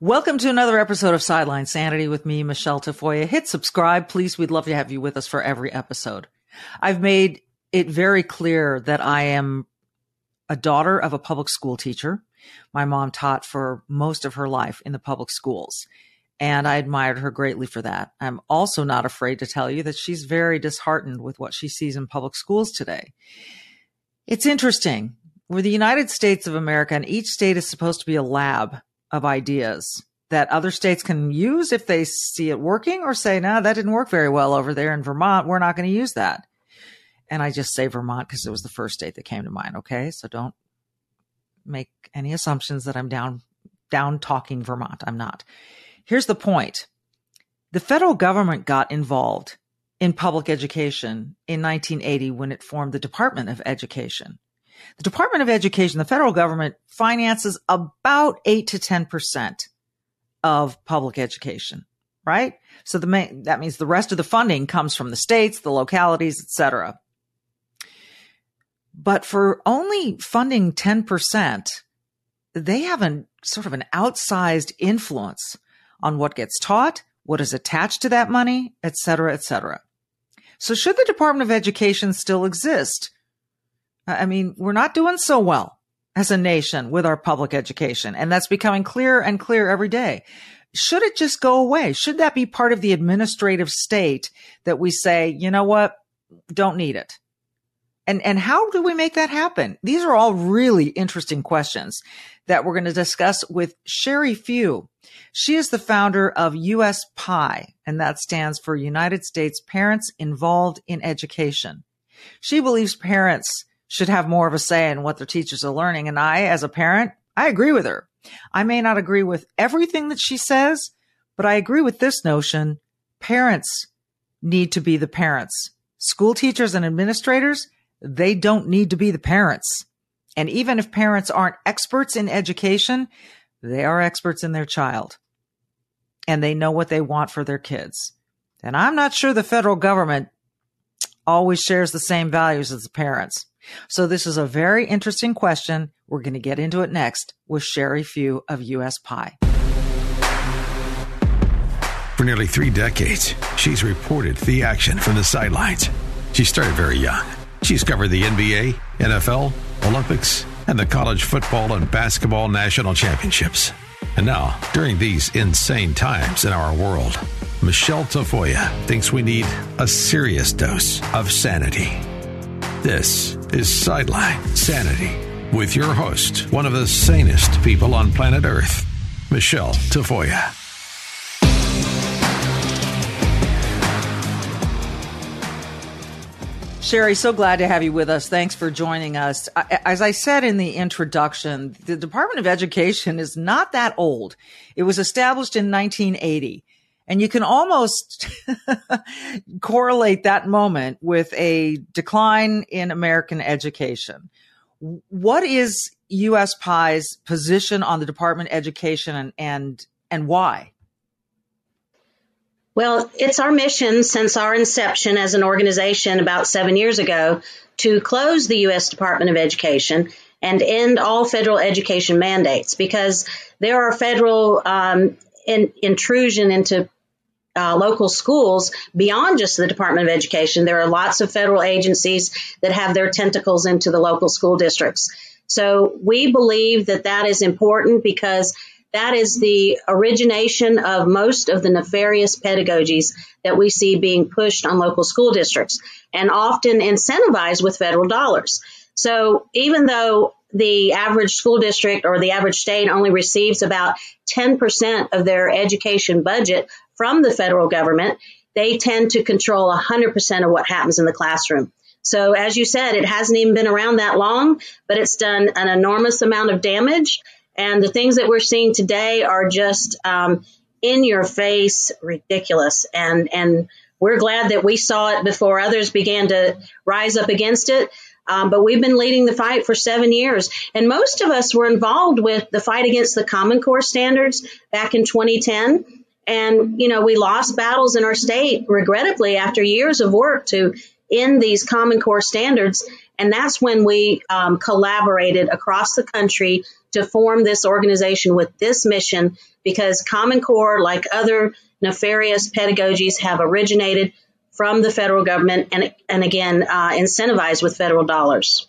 Welcome to another episode of Sideline Sanity with me, Michelle Tafoya. Hit subscribe, please. We'd love to have you with us for every episode. I've made it very clear that I am a daughter of a public school teacher. My mom taught for most of her life in the public schools, and I admired her greatly for that. I'm also not afraid to tell you that she's very disheartened with what she sees in public schools today. It's interesting. We're the United States of America, and each state is supposed to be a lab of ideas that other states can use if they see it working or say, no, that didn't work very well over there in Vermont. We're not going to use that. And I just say Vermont because it was the first state that came to mind. Okay. So don't make any assumptions that I'm down, down talking Vermont. I'm not. Here's the point. The federal government got involved in public education in 1980 when it formed the Department of Education. The Department of Education, the federal government finances about eight to 10% of public education, right? So the main, that means the rest of the funding comes from the states, the localities, et cetera. But for only funding 10%, they have a sort of an outsized influence on what gets taught, what is attached to that money, et cetera, et cetera. So should the Department of Education still exist? I mean, we're not doing so well as a nation with our public education, and that's becoming clearer and clearer every day. Should it just go away? Should that be part of the administrative state that we say, you know what, don't need it? And, and how do we make that happen? These are all really interesting questions that we're going to discuss with Sheri Few. She is the founder of US PI, and that stands for United States Parents Involved in Education. She believes parents should have more of a say in what their teachers are learning. And I, as a parent, I agree with her. I may not agree with everything that she says, but I agree with this notion. Parents need to be the parents. School teachers and administrators, they don't need to be the parents. And even if parents aren't experts in education, they are experts in their child and they know what they want for their kids. And I'm not sure the federal government always shares the same values as the parents. So this is a very interesting question. We're going to get into it next with Sheri Few of US PI. For nearly three decades, she's reported the action from the sidelines. She started very young. She's covered the NBA, NFL, Olympics, and the college football and basketball national championships. And now, during these insane times in our world, Michelle Tafoya thinks we need a serious dose of sanity. This is Sideline Sanity with your host, one of the sanest people on planet Earth, Michelle Tafoya. Sheri, so glad to have you with us. Thanks for joining us. As I said in the introduction, the Department of Education is not that old. It was established in 1980. And you can almost correlate that moment with a decline in American education. What is US PI's position on the Department of Education and, and, and why? Well, it's our mission since our inception as an organization about seven years ago to close the U.S. Department of Education and end all federal education mandates because there are federal um, in, intrusion into uh, local schools beyond just the Department of Education. There are lots of federal agencies that have their tentacles into the local school districts. So we believe that that is important because that is the origination of most of the nefarious pedagogies that we see being pushed on local school districts and often incentivized with federal dollars. So even though the average school district or the average state only receives about 10% of their education budget from the federal government, they tend to control 100% of what happens in the classroom. So, as you said, it hasn't even been around that long, but it's done an enormous amount of damage. And the things that we're seeing today are just um, in your face, ridiculous. And and we're glad that we saw it before others began to rise up against it. Um, but we've been leading the fight for seven years. And most of us were involved with the fight against the Common Core standards back in 2010. And, you know, we lost battles in our state, regrettably, after years of work to end these Common Core standards. And that's when we um, collaborated across the country to form this organization with this mission because Common Core, like other nefarious pedagogies, have originated from the federal government and, and again, uh, incentivized with federal dollars.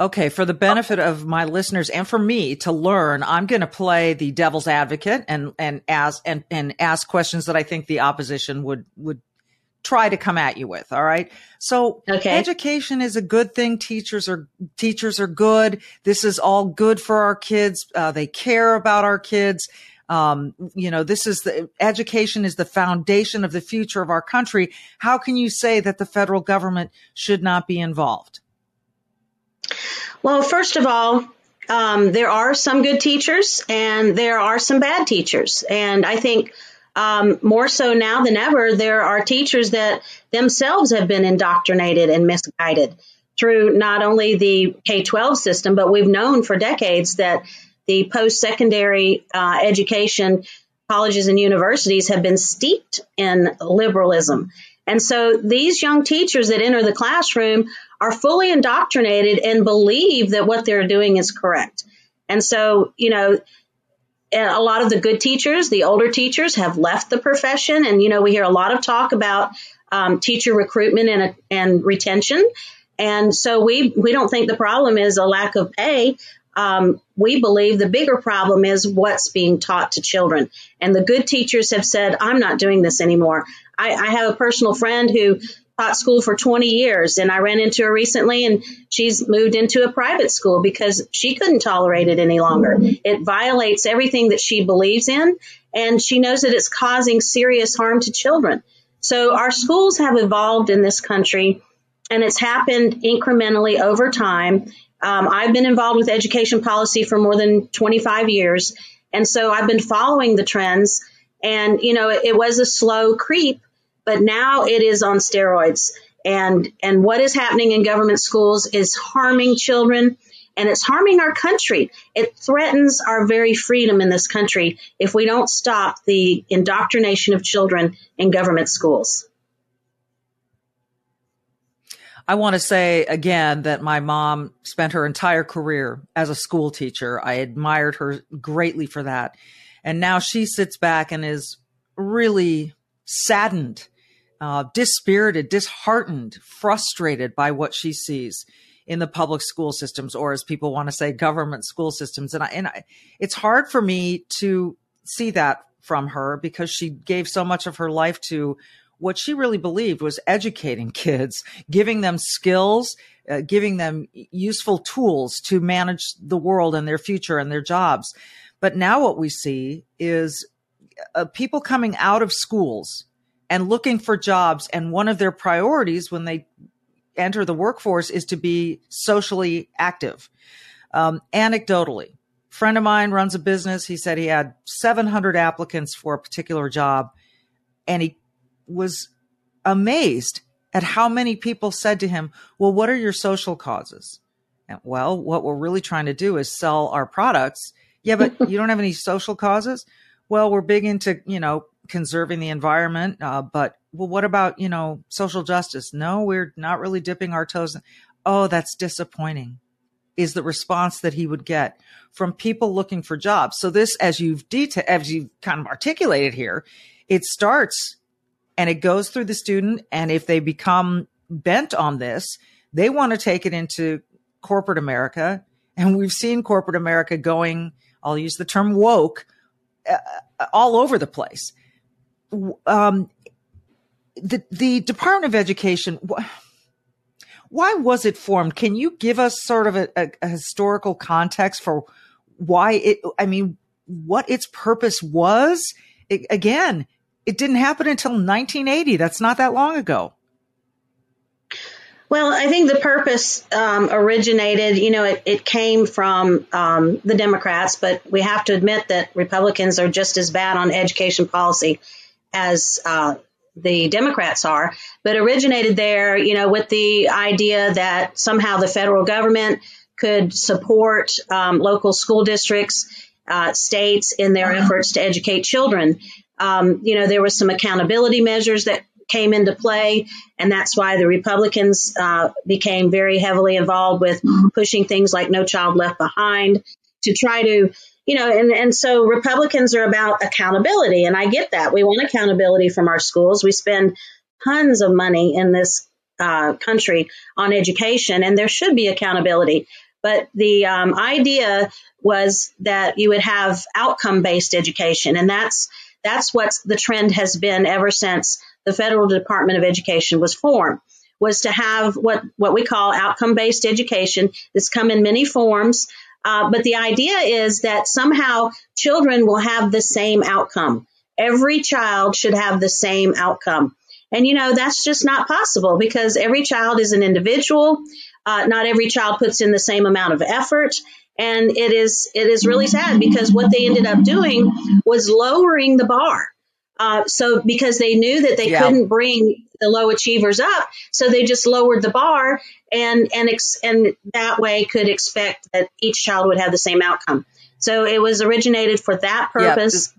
Okay, for the benefit of my listeners and for me to learn, I'm going to play the devil's advocate and and ask and and ask questions that I think the opposition would would try to come at you with. All right. So okay. education is a good thing. Teachers are, teachers are good. This is all good for our kids. Uh, they care about our kids. Um, you know, this is the education is the foundation of the future of our country. How can you say that the federal government should not be involved? Well, first of all, um, there are some good teachers and there are some bad teachers. And I think um, more so now than ever, there are teachers that themselves have been indoctrinated and misguided through not only the K 12 system, but we've known for decades that the post secondary uh, education colleges and universities have been steeped in liberalism. And so these young teachers that enter the classroom are fully indoctrinated and believe that what they're doing is correct. And so, you know, a lot of the good teachers, the older teachers, have left the profession, and you know we hear a lot of talk about um, teacher recruitment and and retention, and so we we don't think the problem is a lack of pay. Um, we believe the bigger problem is what's being taught to children, and the good teachers have said, "I'm not doing this anymore." I, I have a personal friend who taught school for 20 years and I ran into her recently and she's moved into a private school because she couldn't tolerate it any longer. It violates everything that she believes in and she knows that it's causing serious harm to children. So our schools have evolved in this country and it's happened incrementally over time. Um, I've been involved with education policy for more than 25 years. And so I've been following the trends and, you know, it, it was a slow creep but now it is on steroids. And, and what is happening in government schools is harming children and it's harming our country. It threatens our very freedom in this country if we don't stop the indoctrination of children in government schools. I want to say again that my mom spent her entire career as a school teacher. I admired her greatly for that. And now she sits back and is really saddened, uh, dispirited, disheartened, frustrated by what she sees in the public school systems, or as people want to say, government school systems. And I, and I, it's hard for me to see that from her because she gave so much of her life to what she really believed was educating kids, giving them skills, uh, giving them useful tools to manage the world and their future and their jobs. But now what we see is uh, people coming out of schools and looking for jobs. And one of their priorities when they enter the workforce is to be socially active. Um, anecdotally, friend of mine runs a business. He said he had 700 applicants for a particular job and he was amazed at how many people said to him, well, what are your social causes? And, Well, what we're really trying to do is sell our products. Yeah, but you don't have any social causes. Well, we're big into, you know, conserving the environment. Uh, but well, what about, you know, social justice? No, we're not really dipping our toes. In. Oh, that's disappointing is the response that he would get from people looking for jobs. So this, as you've detailed, as you've kind of articulated here, it starts and it goes through the student. And if they become bent on this, they want to take it into corporate America. And we've seen corporate America going, I'll use the term woke, uh, all over the place. Um, the, the Department of Education, why was it formed? Can you give us sort of a, a, a historical context for why it, I mean, what its purpose was? It, again, it didn't happen until 1980. That's not that long ago. Well, I think the purpose um, originated, you know, it, it came from um, the Democrats, but we have to admit that Republicans are just as bad on education policy as uh, the Democrats are, but originated there, you know, with the idea that somehow the federal government could support um, local school districts, uh, states in their efforts to educate children. Um, you know, there were some accountability measures that came into play, and that's why the Republicans uh, became very heavily involved with pushing things like No Child Left Behind to try to, you know, and, and so Republicans are about accountability, and I get that. We want accountability from our schools. We spend tons of money in this uh, country on education, and there should be accountability. But the um, idea was that you would have outcome based education, and that's that's what the trend has been ever since the federal Department of Education was formed was to have what, what we call outcome based education. This come in many forms. Uh, but the idea is that somehow children will have the same outcome. Every child should have the same outcome. And you know, that's just not possible because every child is an individual. Uh, not every child puts in the same amount of effort. And it is, it is really sad because what they ended up doing was lowering the bar. Uh, so because they knew that they yeah. couldn't bring the low achievers up, so they just lowered the bar and and ex- and that way could expect that each child would have the same outcome. So it was originated for that purpose.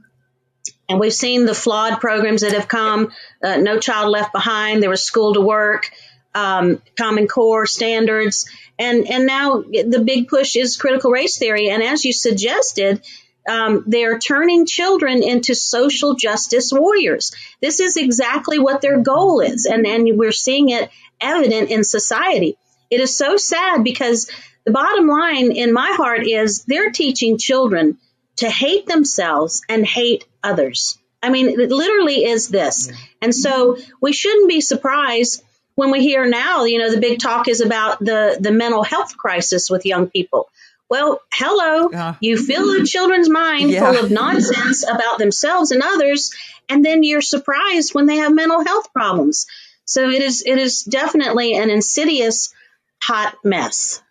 And we've seen the flawed programs that have come. Uh, no Child Left Behind. There was School to Work, um, Common Core standards, and and now the big push is critical race theory. And as you suggested, um, they're turning children into social justice warriors. This is exactly what their goal is, and, and we're seeing it evident in society. It is so sad because the bottom line in my heart is they're teaching children to hate themselves and hate others. I mean, it literally is this. And so we shouldn't be surprised when we hear now, you know, the big talk is about the, the mental health crisis with young people. Well, hello. Yeah. You fill a children's mind yeah. full of nonsense about themselves and others, and then you're surprised when they have mental health problems. So it is it is definitely an insidious hot mess.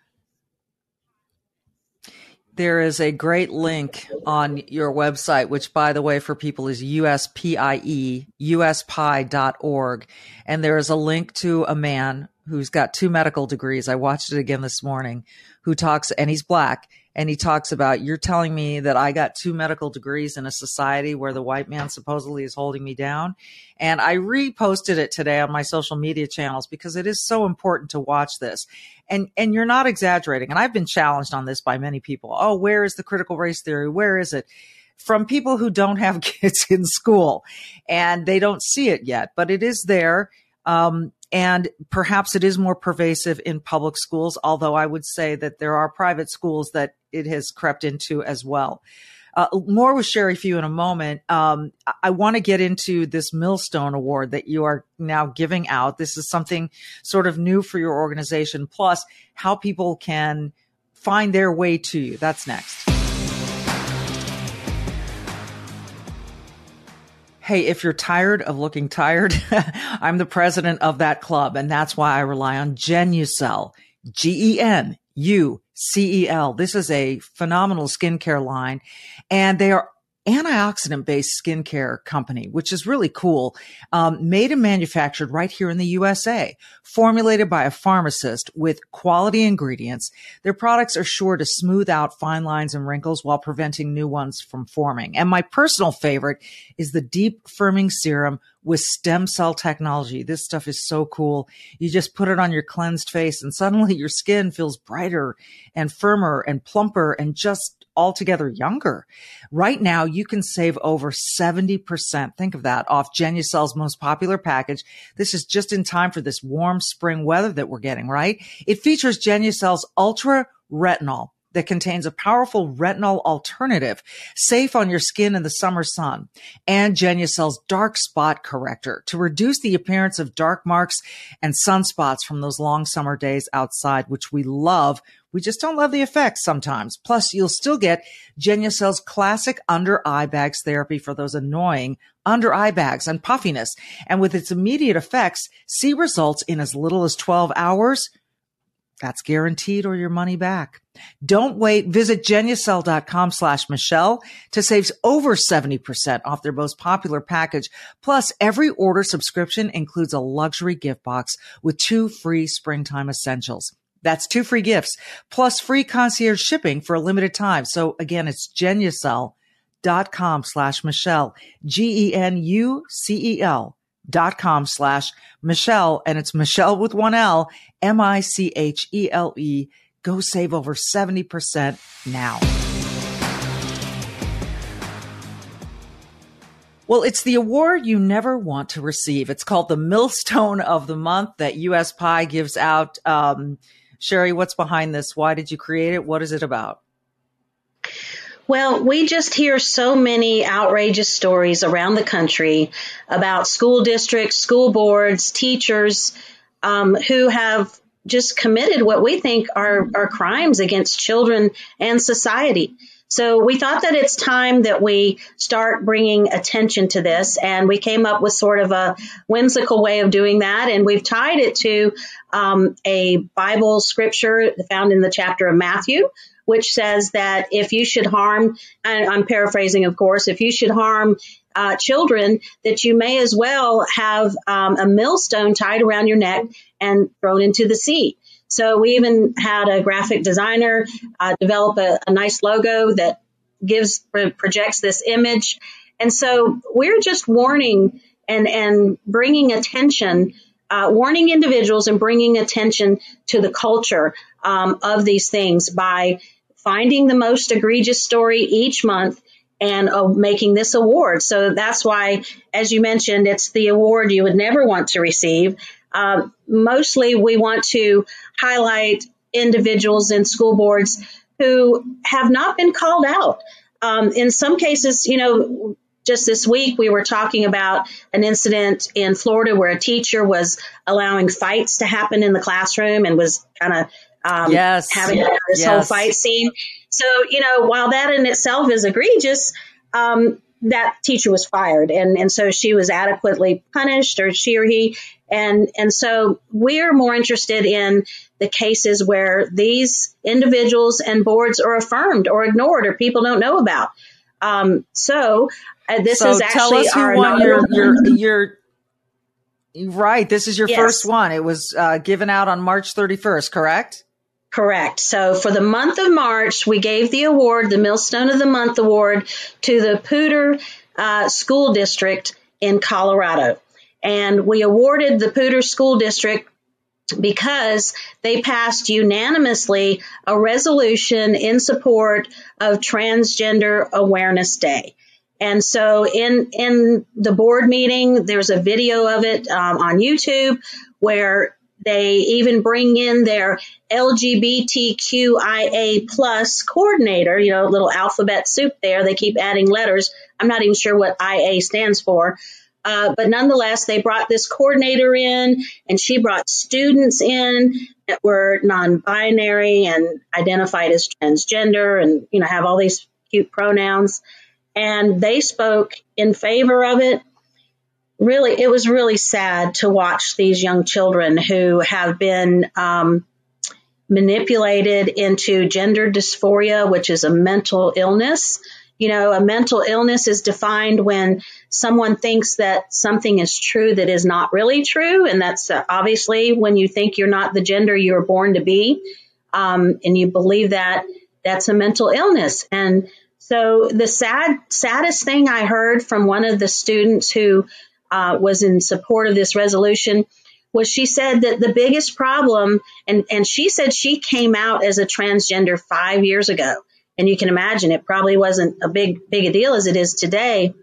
There is a great link on your website, which by the way, for people is USPIE, USPI.org. And there is a link to a man who's got two medical degrees. I watched it again this morning who talks, and he's black, and he talks about, you're telling me that I got two medical degrees in a society where the white man supposedly is holding me down. And I reposted it today on my social media channels because it is so important to watch this. And, and you're not exaggerating. And I've been challenged on this by many people. Oh, where is the critical race theory? Where is it? From people who don't have kids in school and they don't see it yet, but it is there. Um, and perhaps it is more pervasive in public schools, although I would say that there are private schools that it has crept into as well. Uh, more with Sheri Few in a moment. Um, I want to get into this Millstone Award that you are now giving out. This is something sort of new for your organization, plus how people can find their way to you. That's next. Hey, if you're tired of looking tired, I'm the president of that club, and that's why I rely on Genucel, G E N U C E L. This is a phenomenal skincare line, and they are antioxidant based skincare company, which is really cool. Um, made and manufactured right here in the USA, formulated by a pharmacist with quality ingredients. Their products are sure to smooth out fine lines and wrinkles while preventing new ones from forming. And my personal favorite is the deep firming serum with stem cell technology. This stuff is so cool. You just put it on your cleansed face and suddenly your skin feels brighter and firmer and plumper and just altogether younger. Right now, you can save over 70%. Think of that off Genucel's most popular package. This is just in time for this warm spring weather that we're getting, right? It features Genucel's ultra retinol that contains a powerful retinol alternative, safe on your skin in the summer sun, and Genucel's dark spot corrector to reduce the appearance of dark marks and sunspots from those long summer days outside, which we love. We just don't love the effects sometimes. Plus, you'll still get Genucel's classic under eye bags therapy for those annoying under eye bags and puffiness. And with its immediate effects, see results in as little as 12 hours that's guaranteed or your money back. Don't wait. Visit genucel.com slash Michelle to save over 70% off their most popular package. Plus, every order subscription includes a luxury gift box with two free springtime essentials. That's two free gifts plus free concierge shipping for a limited time. So again, it's genucel.com slash Michelle, G-E-N-U-C-E-L dot com slash Michelle. And it's Michelle with one L, M-I-C-H-E-L-E. Go save over 70% now. Well, it's the award you never want to receive. It's called the Millstone of the Month that USPIE gives out. Um, Sheri, what's behind this? Why did you create it? What is it about? Well, we just hear so many outrageous stories around the country about school districts, school boards, teachers um, who have just committed what we think are, are crimes against children and society. So we thought that it's time that we start bringing attention to this, and we came up with sort of a whimsical way of doing that, and we've tied it to um, a Bible scripture found in the chapter of Matthew, which says that if you should harm, and I'm paraphrasing, of course, if you should harm uh, children, that you may as well have um, a millstone tied around your neck and thrown into the sea. So we even had a graphic designer uh, develop a, a, nice logo that gives projects this image. And so we're just warning and and bringing attention, uh, warning individuals and bringing attention to the culture um, of these things by finding the most egregious story each month and uh, making this award. So that's why, as you mentioned, it's the award you would never want to receive. Uh, mostly, we want to highlight individuals in school boards who have not been called out. Um, in some cases, you know, just this week we were talking about an incident in Florida where a teacher was allowing fights to happen in the classroom and was kind of um, yes. having this yes. whole fight scene. So, you know, while that in itself is egregious, um, that teacher was fired and, and so she was adequately punished or she or he. And, and so we're more interested in the cases where these individuals and boards are affirmed or ignored or people don't know about. Um, so uh, this so is actually our your, your, your, right. This is your yes. first one. It was uh, given out on March 31st, correct? Correct. So for the month of March, we gave the award, the Millstone of the Month award, to the Poudre uh, School District in Colorado. And we awarded the Poudre School District because they passed unanimously a resolution in support of Transgender Awareness Day. And so in in the board meeting, there's a video of it um, on YouTube where they even bring in their LGBTQIA plus coordinator, you know, little alphabet soup there. They keep adding letters. I'm not even sure what IA stands for. Uh, but nonetheless, they brought this coordinator in and she brought students in that were non-binary and identified as transgender and, you know, have all these cute pronouns. And they spoke in favor of it really, it was really sad to watch these young children who have been um, manipulated into gender dysphoria, which is a mental illness. You know, a mental illness is defined when someone thinks that something is true that is not really true. And that's uh, obviously when you think you're not the gender you were born to be. Um, and you believe that that's a mental illness. And so the sad, saddest thing I heard from one of the students who uh, was in support of this resolution was she said that the biggest problem, and, and she said she came out as a transgender five years ago. And you can imagine it probably wasn't a big, big a deal as it is today.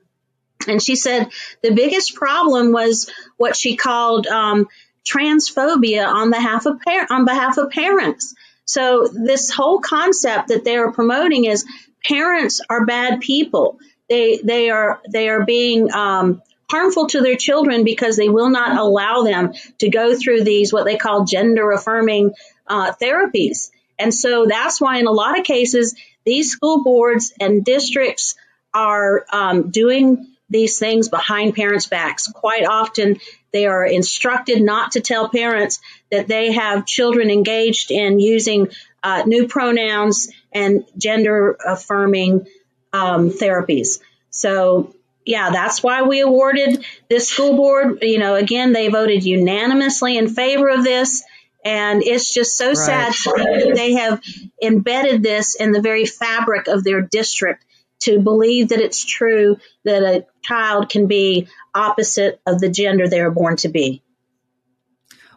And she said the biggest problem was what she called um, transphobia on behalf of par- on behalf of parents. So this whole concept that they are promoting is parents are bad people. They they are they are being um, harmful to their children because they will not allow them to go through these what they call gender affirming uh, therapies. And so that's why in a lot of cases these school boards and districts are um, doing these things behind parents' backs. Quite often, they are instructed not to tell parents that they have children engaged in using uh, new pronouns and gender affirming um, therapies. So, yeah, that's why we awarded this school board. You know, again, they voted unanimously in favor of this. And it's just so right. sad that they have embedded this in the very fabric of their district to believe that it's true that a child can be opposite of the gender they are born to be.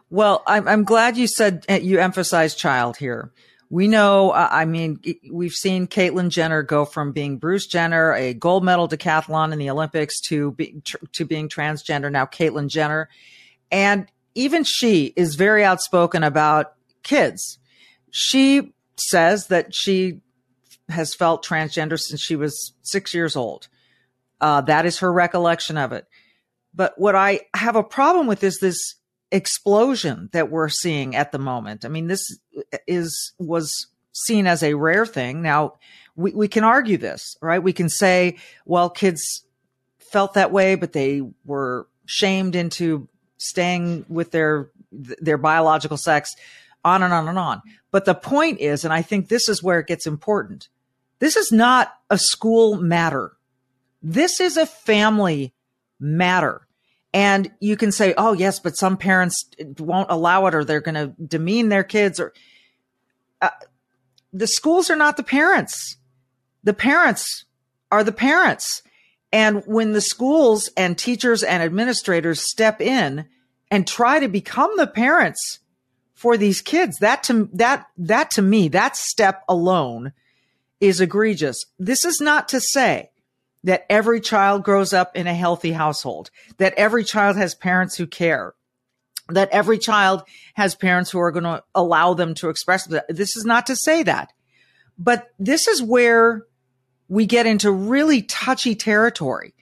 Well, I'm, I'm glad you said you emphasized child here. We know, uh, I mean, we've seen Caitlyn Jenner go from being Bruce Jenner, a gold medal decathlon in the Olympics, to be, to being transgender. Now, Caitlyn Jenner, and even she is very outspoken about kids. She says that she has felt transgender since she was six years old. Uh, that is her recollection of it. But what I have a problem with is this explosion that we're seeing at the moment. I mean, this is was seen as a rare thing. Now we, we can argue this, right? We can say, well, kids felt that way, but they were shamed into staying with their their biological sex, on and on and on. But the point is, and I think this is where it gets important. This is not a school matter. This is a family matter. And you can say, oh, yes, but some parents won't allow it or they're going to demean their kids or uh, the schools are not the parents. The parents are the parents. And when the schools and teachers and administrators step in and try to become the parents for these kids, that to that that to me, that step alone is egregious. This is not to say that every child grows up in a healthy household, that every child has parents who care, that every child has parents who are going to allow them to express that. This is not to say that. But this is where we get into really touchy territory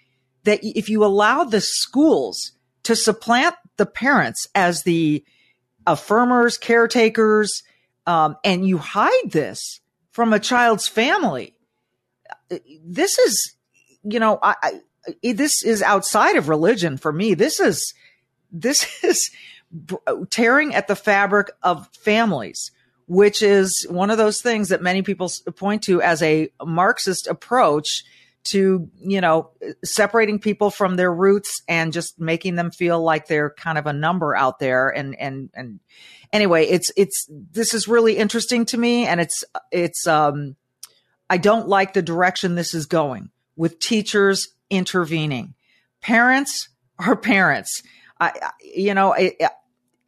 that if you allow the schools to supplant the parents as the affirmers, caretakers, um, and you hide this, from a child's family. This is, you know, I, I, this is outside of religion for me. This is, this is tearing at the fabric of families, which is one of those things that many people point to as a Marxist approach to, you know, separating people from their roots and just making them feel like they're kind of a number out there and, and, and, anyway, it's it's this is really interesting to me, and it's it's um, I don't like the direction this is going with teachers intervening. Parents are parents. I, you know, I,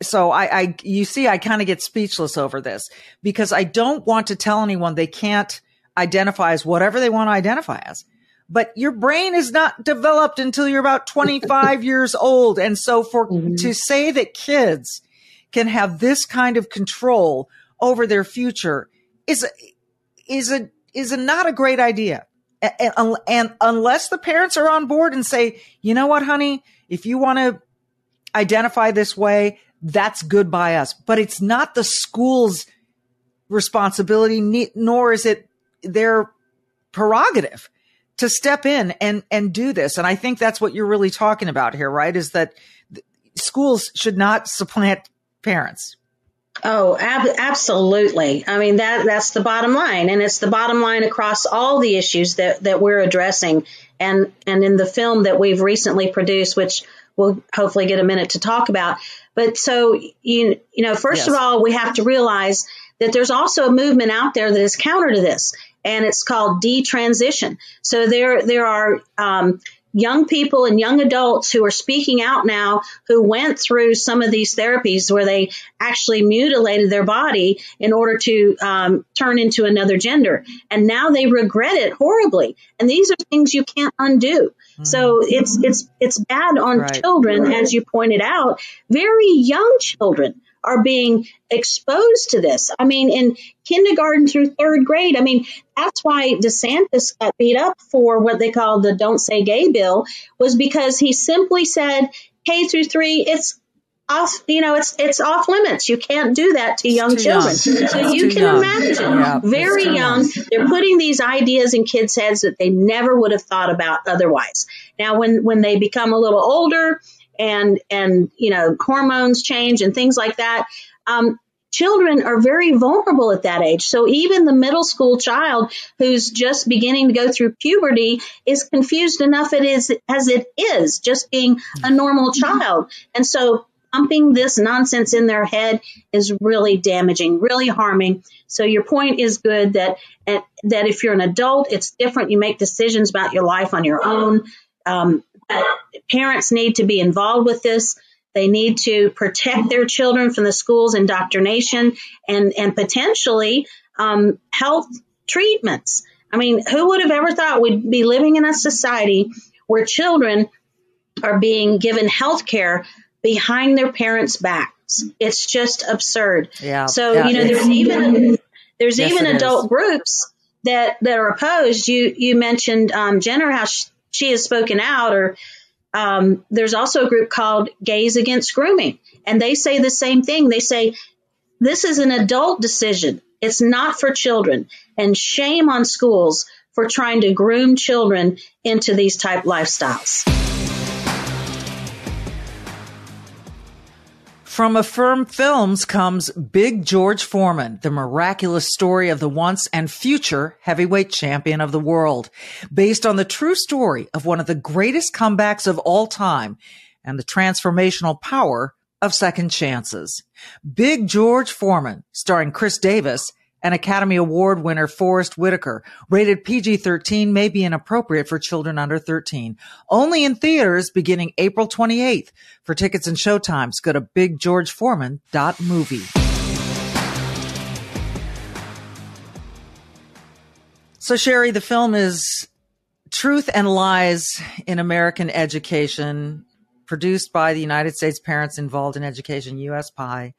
so I, I, you see, I kind of get speechless over this because I don't want to tell anyone they can't identify as whatever they want to identify as. But your brain is not developed until you're about 25 years old. And so for, mm-hmm. to say that kids can have this kind of control over their future is is a is a not a great idea. And, and unless the parents are on board and say, you know what, honey, if you want to identify this way, that's good by us. But it's not the school's responsibility, nor is it their prerogative to step in and and do this. And I think that's what you're really talking about here, right? Is that schools should not supplant parents. Oh, ab- absolutely. I mean that that's the bottom line, and it's the bottom line across all the issues that that we're addressing, and and in the film that we've recently produced, which we'll hopefully get a minute to talk about. But so you you know, first yes. of all, we have to realize that there's also a movement out there that is counter to this, and it's called detransition. So there there are um, young people and young adults who are speaking out now who went through some of these therapies where they actually mutilated their body in order to um, turn into another gender and now they regret it horribly and these are things you can't undo mm-hmm. so it's it's it's bad on right. children as you pointed out very young children are being exposed to this. I mean, in kindergarten through third grade, I mean, that's why DeSantis got beat up for what they call the Don't Say Gay bill, was because he simply said K through three, it's off, you know, it's it's off limits. You can't do that to young children. Young. So you can young. imagine, yeah, very young, young, they're putting these ideas in kids' heads that they never would have thought about otherwise. Now, when when they become a little older and and you know hormones change and things like that. Um, children are very vulnerable at that age. So even the middle school child who's just beginning to go through puberty is confused enough it is as it is just being a normal child. And so pumping this nonsense in their head is really damaging, really harming. So your point is good that that if you're an adult, it's different. You make decisions about your life on your own. Um, parents need to be involved with this. They need to protect their children from the school's indoctrination and, and potentially um, health treatments. I mean, who would have ever thought we'd be living in a society where children are being given health care behind their parents' backs? It's just absurd. Yeah. So, yeah, you know, there's even there's yes, even adult is. groups that that are opposed. You you mentioned um, Jenner how she, has spoken out or um, there's also a group called Gays Against Grooming, and they say the same thing. They say this is an adult decision. It's not for children, and shame on schools for trying to groom children into these type lifestyles. From Affirm Films comes Big George Foreman, the miraculous story of the once and future heavyweight champion of the world, based on the true story of one of the greatest comebacks of all time and the transformational power of second chances. Big George Foreman, starring Khris Davis, and Academy Award winner Forest Whitaker. Rated PG-13 may be inappropriate for children under 13. Only in theaters beginning April 28th. For tickets and showtimes, go to biggeorgeforeman.movie. So Sheri, the film is Truth and Lies in American Education, produced by the United States Parents Involved in Education, USPI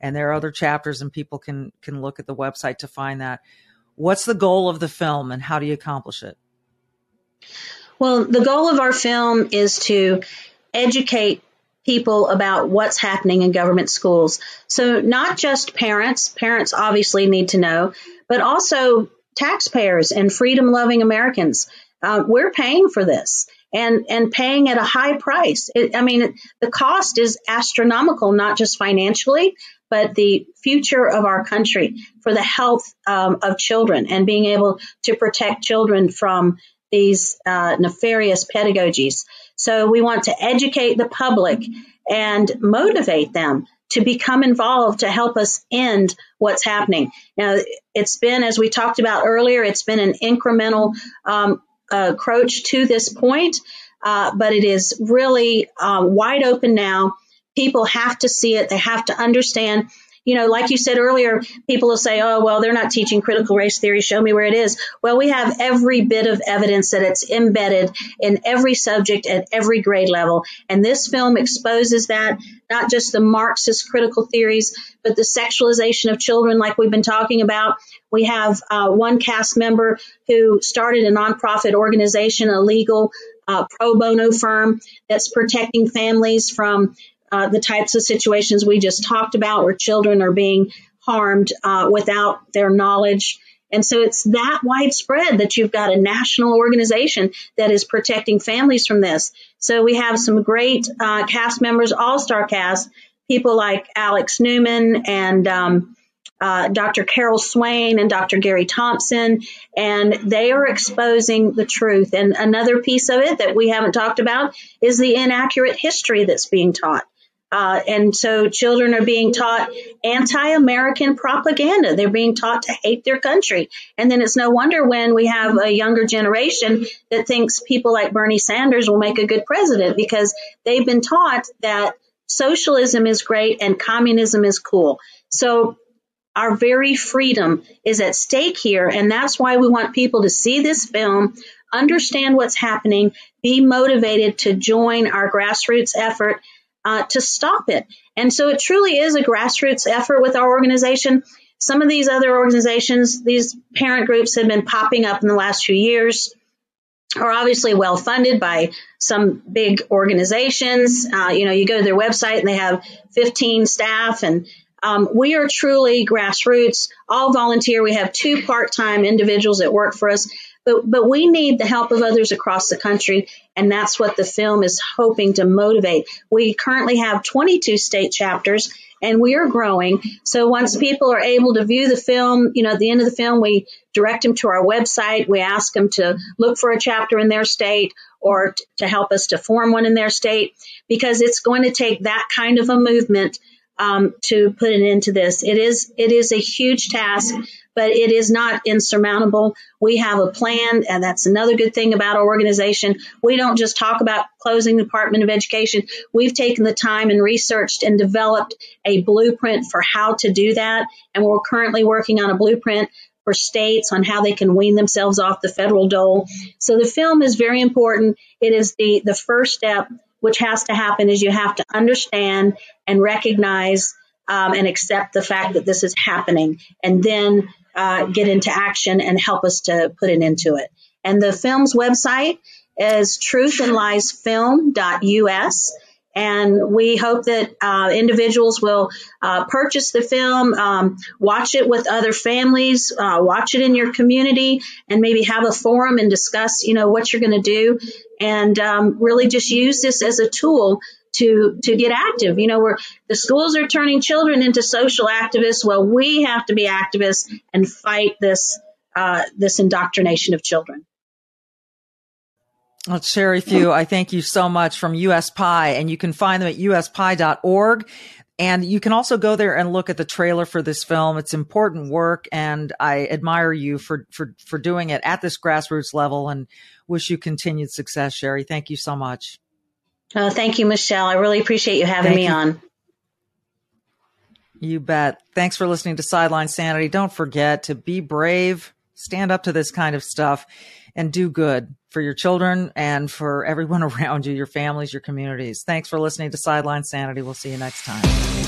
and there are other chapters and people can can look at the website to find that. What's the goal of the film and how do you accomplish it? Well the goal of our film is to educate people about what's happening in government schools. So not just parents parents obviously need to know but also taxpayers and freedom loving americans. Uh, we're paying for this and and paying at a high price. It, I mean, the cost is astronomical, not just financially, but the future of our country for the health um, of children and being able to protect children from these uh, nefarious pedagogies. So we want to educate the public and motivate them to become involved to help us end what's happening. Now, it's been, as we talked about earlier, it's been an incremental um, approach to this point, uh, but it is really uh, wide open now people have to see it. They have to understand. You know, like you said earlier, people will say, oh, well, they're not teaching critical race theory. Show me where it is. Well, we have every bit of evidence that it's embedded in every subject at every grade level. And this film exposes that, not just the Marxist critical theories, but the sexualization of children, like we've been talking about. We have uh, one cast member who started a nonprofit organization, a legal uh, pro bono firm that's protecting families from uh, the types of situations we just talked about where children are being harmed uh, without their knowledge. And so it's that widespread that you've got a national organization that is protecting families from this. So we have some great uh, cast members, all star cast, people like Alex Newman and um, uh, Dr. Carol Swain and Dr. Gary Thompson, and they are exposing the truth. And another piece of it that we haven't talked about is the inaccurate history that's being taught. Uh, and so children are being taught anti-American propaganda. They're being taught to hate their country. And then it's no wonder when we have a younger generation that thinks people like Bernie Sanders will make a good president because they've been taught that socialism is great and communism is cool. So our very freedom is at stake here. And that's why we want people to see this film, understand what's happening, be motivated to join our grassroots effort uh, to stop it. And so it truly is a grassroots effort with our organization. Some of these other organizations, these parent groups have been popping up in the last few years, are obviously well funded by some big organizations. Uh, you know, you go to their website and they have 15 staff and um, we are truly grassroots, all volunteer. We have two part-time individuals that work for us, but but we need the help of others across the country, and that's what the film is hoping to motivate. We currently have 22 state chapters, and we are growing. So once people are able to view the film, you know, at the end of the film, we direct them to our website. We ask them to look for a chapter in their state or t- to help us to form one in their state because it's going to take that kind of a movement um, to put an end to this. It is it is a huge task, but it is not insurmountable. We have a plan, and that's another good thing about our organization. We don't just talk about closing the Department of Education. We've taken the time and researched and developed a blueprint for how to do that, and we're currently working on a blueprint for states on how they can wean themselves off the federal dole. So the film is very important. It is the the first step which has to happen is you have to understand and recognize um, and accept the fact that this is happening and then uh, get into action and help us to put an end to it. And the film's website is truthandliesfilm.us. And we hope that uh, individuals will uh, purchase the film, um, watch it with other families, uh, watch it in your community, and maybe have a forum and discuss, you know, what you're going to do, and um, really just use this as a tool to to get active. You know, where the schools are turning children into social activists. Well, we have to be activists and fight this uh, this indoctrination of children. Well, Sheri Few, I thank you so much from USPIE, and you can find them at uspie.org. And you can also go there and look at the trailer for this film. It's important work, and I admire you for for for doing it at this grassroots level. And wish you continued success, Sheri. Thank you so much. Oh, thank you, Michelle. I really appreciate you having thank me you. on. You bet. Thanks for listening to Sideline Sanity. Don't forget to be brave, stand up to this kind of stuff, and do good for your children and for everyone around you, your families, your communities. Thanks for listening to Sideline Sanity. We'll see you next time.